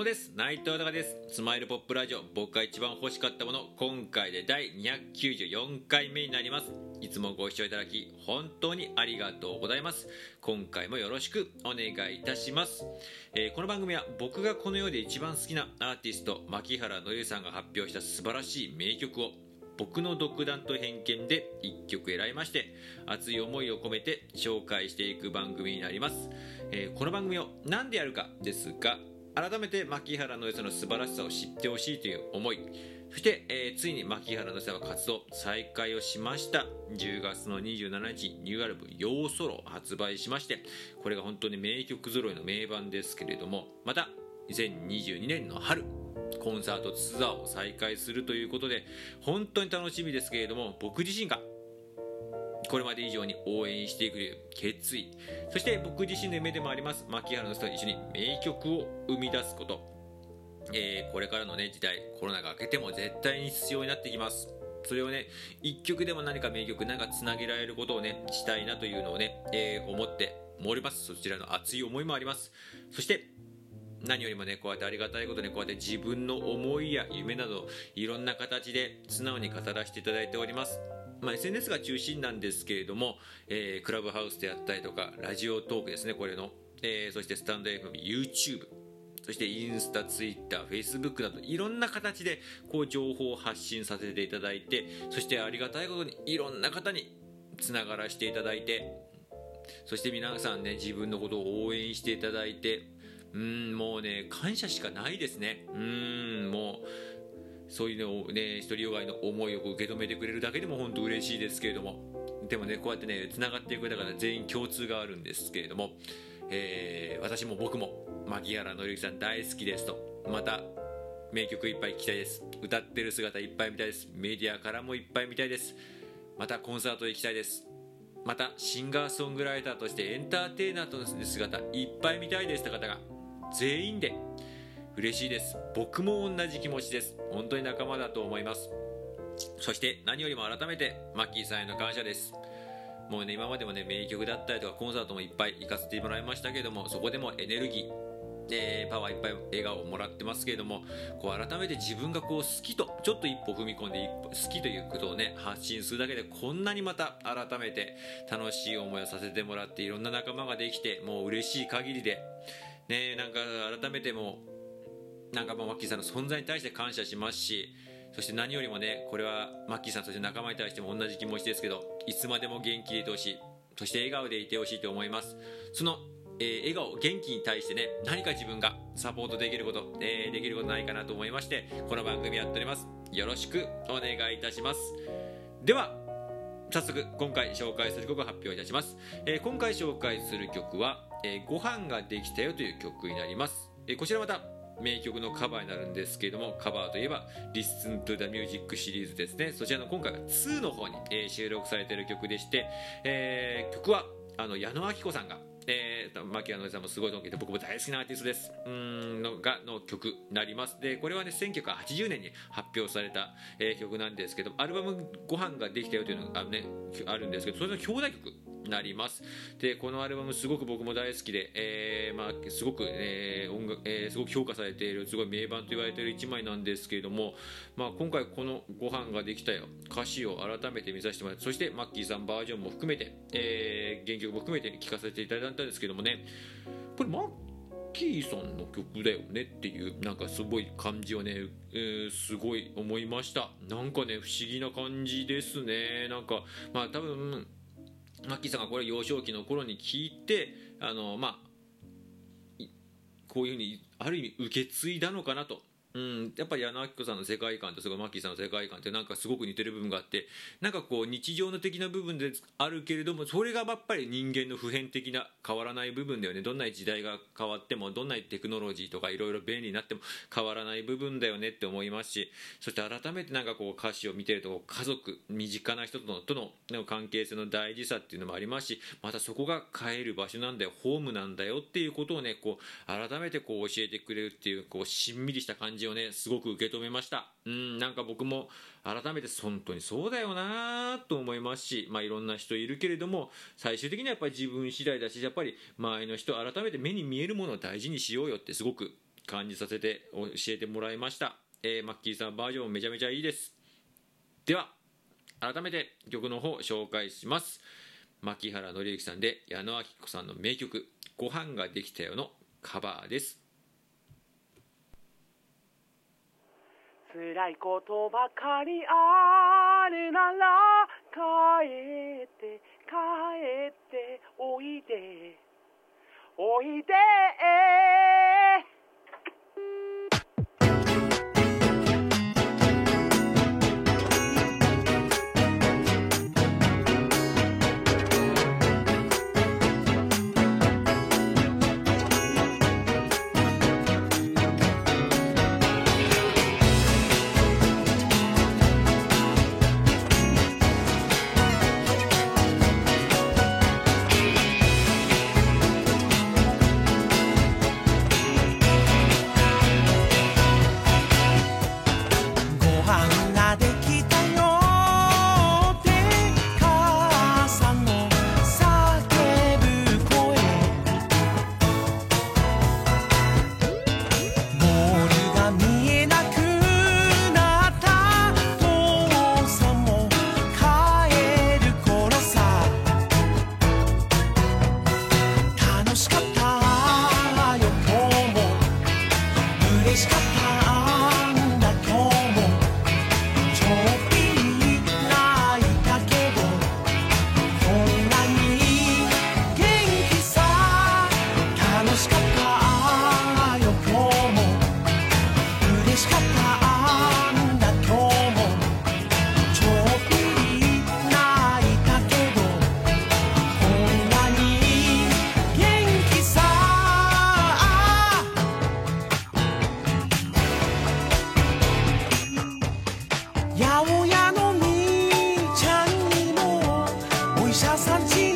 もです。内藤隆です。スマイルポップラジオ。僕が一番欲しかったもの。今回で第294回目になります。いつもご視聴いただき本当にありがとうございます。今回もよろしくお願いいたします、えー、この番組は僕がこの世で一番好きなアーティスト牧原のりさんが発表した素晴らしい名曲を僕の独断と偏見で1曲選びまして熱い思いを込めて紹介していく番組になります、えー、この番組を何でやるかですが改めて牧原の良さの素晴らしさを知ってほしいという思い。そして、えー、ついに牧原の良さは活動再開をしました。10月の27日ニューアルバム「ヨーソロ」発売しましてこれが本当に名曲揃いの名盤ですけれどもまた2022年の春コンサートツアーを再開するということで本当に楽しみですけれども僕自身がこれまで以上に応援していく決意。そして僕自身の夢でもあります。牧原の人と一緒に名曲を生み出すこと。えー、これからのね時代コロナが明けても絶対に必要になってきます。それをね一曲でも何か名曲なんかつなげられることをねしたいなというのをね、えー、思っております。そちらの熱い思いもあります。そして何よりもねこうやってありがたいことにこうやって自分の思いや夢などいろんな形で素直に語らせていただいております。まあ、SNS が中心なんですけれども、えー、クラブハウスであったりとかラジオトークですねこれの、えー、そしてスタンド FM、YouTube そしてインスタ、ツイッター、フェイスブックなどいろんな形でこう情報を発信させていただいてそしてありがたいことにいろんな方につながらせていただいてそして皆さんね自分のことを応援していただいてうんもうね感謝しかないですね。うんもうそういうのをね独りよがいの思いを受け止めてくれるだけでも本当嬉しいですけれども。でもねこうやってねつながっていくだから全員共通があるんですけれども、えー、私も僕も牧原紀之さん大好きですと。また名曲いっぱい聴きたいです。歌ってる姿いっぱい見たいです。メディアからもいっぱい見たいです。またコンサート行きたいです。またシンガーソングライターとしてエンターテイナーとの姿いっぱい見たいですって方が全員で嬉しいです。僕も同じ気持ちです。本当に仲間だと思います。そして何よりも改めてマッキーさんへの感謝です。もうね今までもね名曲だったりとかコンサートもいっぱい行かせてもらいましたけどもそこでもエネルギーえー、パワーいっぱい笑顔をもらってますけれどもこう改めて自分がこう好きとちょっと一歩踏み込んで好きということをね発信するだけでこんなにまた改めて楽しい思いをさせてもらっていろんな仲間ができてもう嬉しい限りでねなんか改めてもなんかもうマッキーさんの存在に対して感謝しますしそして何よりもねこれはマッキーさんそして仲間に対しても同じ気持ちですけどいつまでも元気でいてほしいそして笑顔でいてほしいと思います。そのえー、笑顔元気に対してね何か自分がサポートできること、えー、できることないかなと思いましてこの番組やっております。よろしくお願いいたします。では早速今回紹介する曲を発表いたします、えー、今回紹介する曲は、えご飯ができたよという曲になります、えこちらまた名曲のカバーになるんですけれどもカバーといえば「Listen to the Music」シリーズですね。そちらの今回は2の方に、え収録されている曲でして、え曲はあの矢野顕子さんがえー、牧野さんもすごいと思って僕も大好きなアーティストです。うんのがの曲になります。でこれはね1980年に発表された、えー、曲なんですけどアルバム「ご飯ができたよ」というのがあの,、ね、あるんですけどそれの兄弟曲なります。でこのアルバムすごく僕も大好きで、えー、まあ、すごく、えー、音楽えー、すごく評価されているすごい名盤と言われている1枚なんですけれども、まあ、今回この「ご飯ができたよ」歌詞を改めて見させてもらってそしてマッキーさんバージョンも含めて、え原曲も含めて聴かせていただいたんですけどもねこれマッキーさんの曲だよねっていうなんかすごい感じをね、えー、すごい思いました。なんかね不思議な感じですね。なんかまあ多分マッキーさんがこれ幼少期の頃に聞いてあのまあこういうふうにある意味受け継いだのかなと。うん、やっぱり矢野明子さんの世界観とすごいマッキーさんの世界観ってなんかすごく似てる部分があってなんかこう日常の的な部分であるけれどもそれがやっぱり人間の普遍的な変わらない部分だよね。どんな時代が変わってもどんなテクノロジーとかいろいろ便利になっても変わらない部分だよねって思いますしそして改めてなんかこう歌詞を見てると家族身近な人とのとの関係性の大事さっていうのもありますしまたそこが帰る場所なんだよホームなんだよっていうことをねこう改めてこう教えてくれるっていうこうしんみりした感じじをねすごく受け止めました。うんなんか僕も改めて本当にそうだよなと思いますし、まあ、いろんな人いるけれども最終的にはやっぱり自分次第だしやっぱり周りの人改めて目に見えるものを大事にしようよってすごく感じさせて教えてもらいました、えーマッキーさんバージョンめちゃめちゃいいです。では改めて曲の方紹介します。牧原紀之さんで矢野明子さんの名曲「ご飯ができたよ」のカバーです。辛いことばかりあるなら帰って帰っておいで。おいで。Sa 千